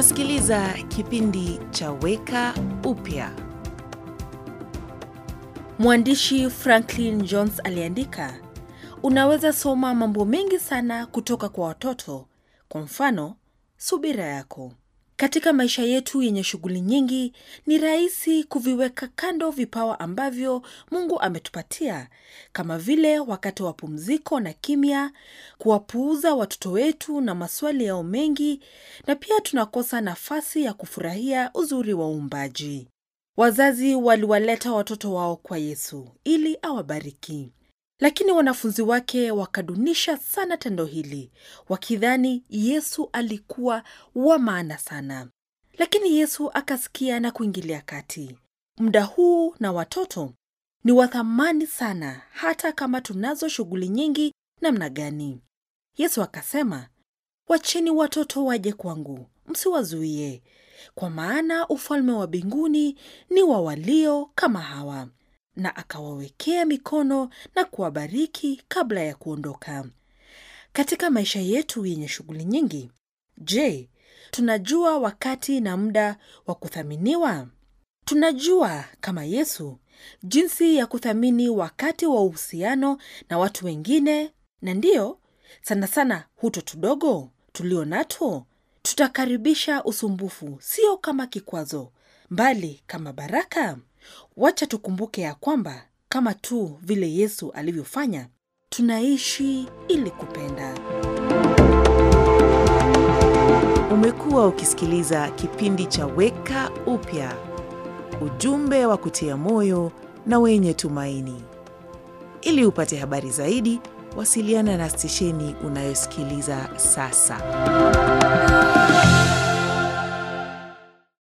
Unasikiliza kipindi cha Weka Upya. Mwandishi Franklin Jones aliandika, unaweza soma mambo mengi sana kutoka kwa watoto. Kwa mfano, subira yako. Katika maisha yetu yenye shughuli nyingi, ni rahisi kuviweka kando vipawa ambavyo Mungu ametupatia, kama vile wakati wa pumziko na kimya, kuwapuuza watoto wetu na maswali yao mengi, na pia tunakosa nafasi ya kufurahia uzuri wa uumbaji. Wazazi waliwaleta watoto wao kwa Yesu ili awabariki, lakini wanafunzi wake wakadunisha sana tendo hili, wakidhani Yesu alikuwa wa maana sana. Lakini Yesu akasikia na kuingilia kati. Muda huu na watoto ni wa thamani sana, hata kama tunazo shughuli nyingi namna gani. Yesu akasema, wacheni watoto waje kwangu, msiwazuie, kwa maana ufalme wa mbinguni ni wa walio kama hawa. Na akawawekea mikono na kuwabariki kabla ya kuondoka. Katika maisha yetu yenye shughuli nyingi, je, tunajua wakati na muda wa kuthaminiwa? Tunajua kama Yesu jinsi ya kuthamini wakati wa uhusiano na watu wengine, na ndiyo sana sana huto tudogo tulio nato tutakaribisha usumbufu, sio kama kikwazo, mbali kama baraka. Wacha tukumbuke ya kwamba kama tu vile Yesu alivyofanya, tunaishi ili kupenda. Umekuwa ukisikiliza kipindi cha Weka Upya, ujumbe wa kutia moyo na wenye tumaini. Ili upate habari zaidi, wasiliana na stesheni unayosikiliza sasa.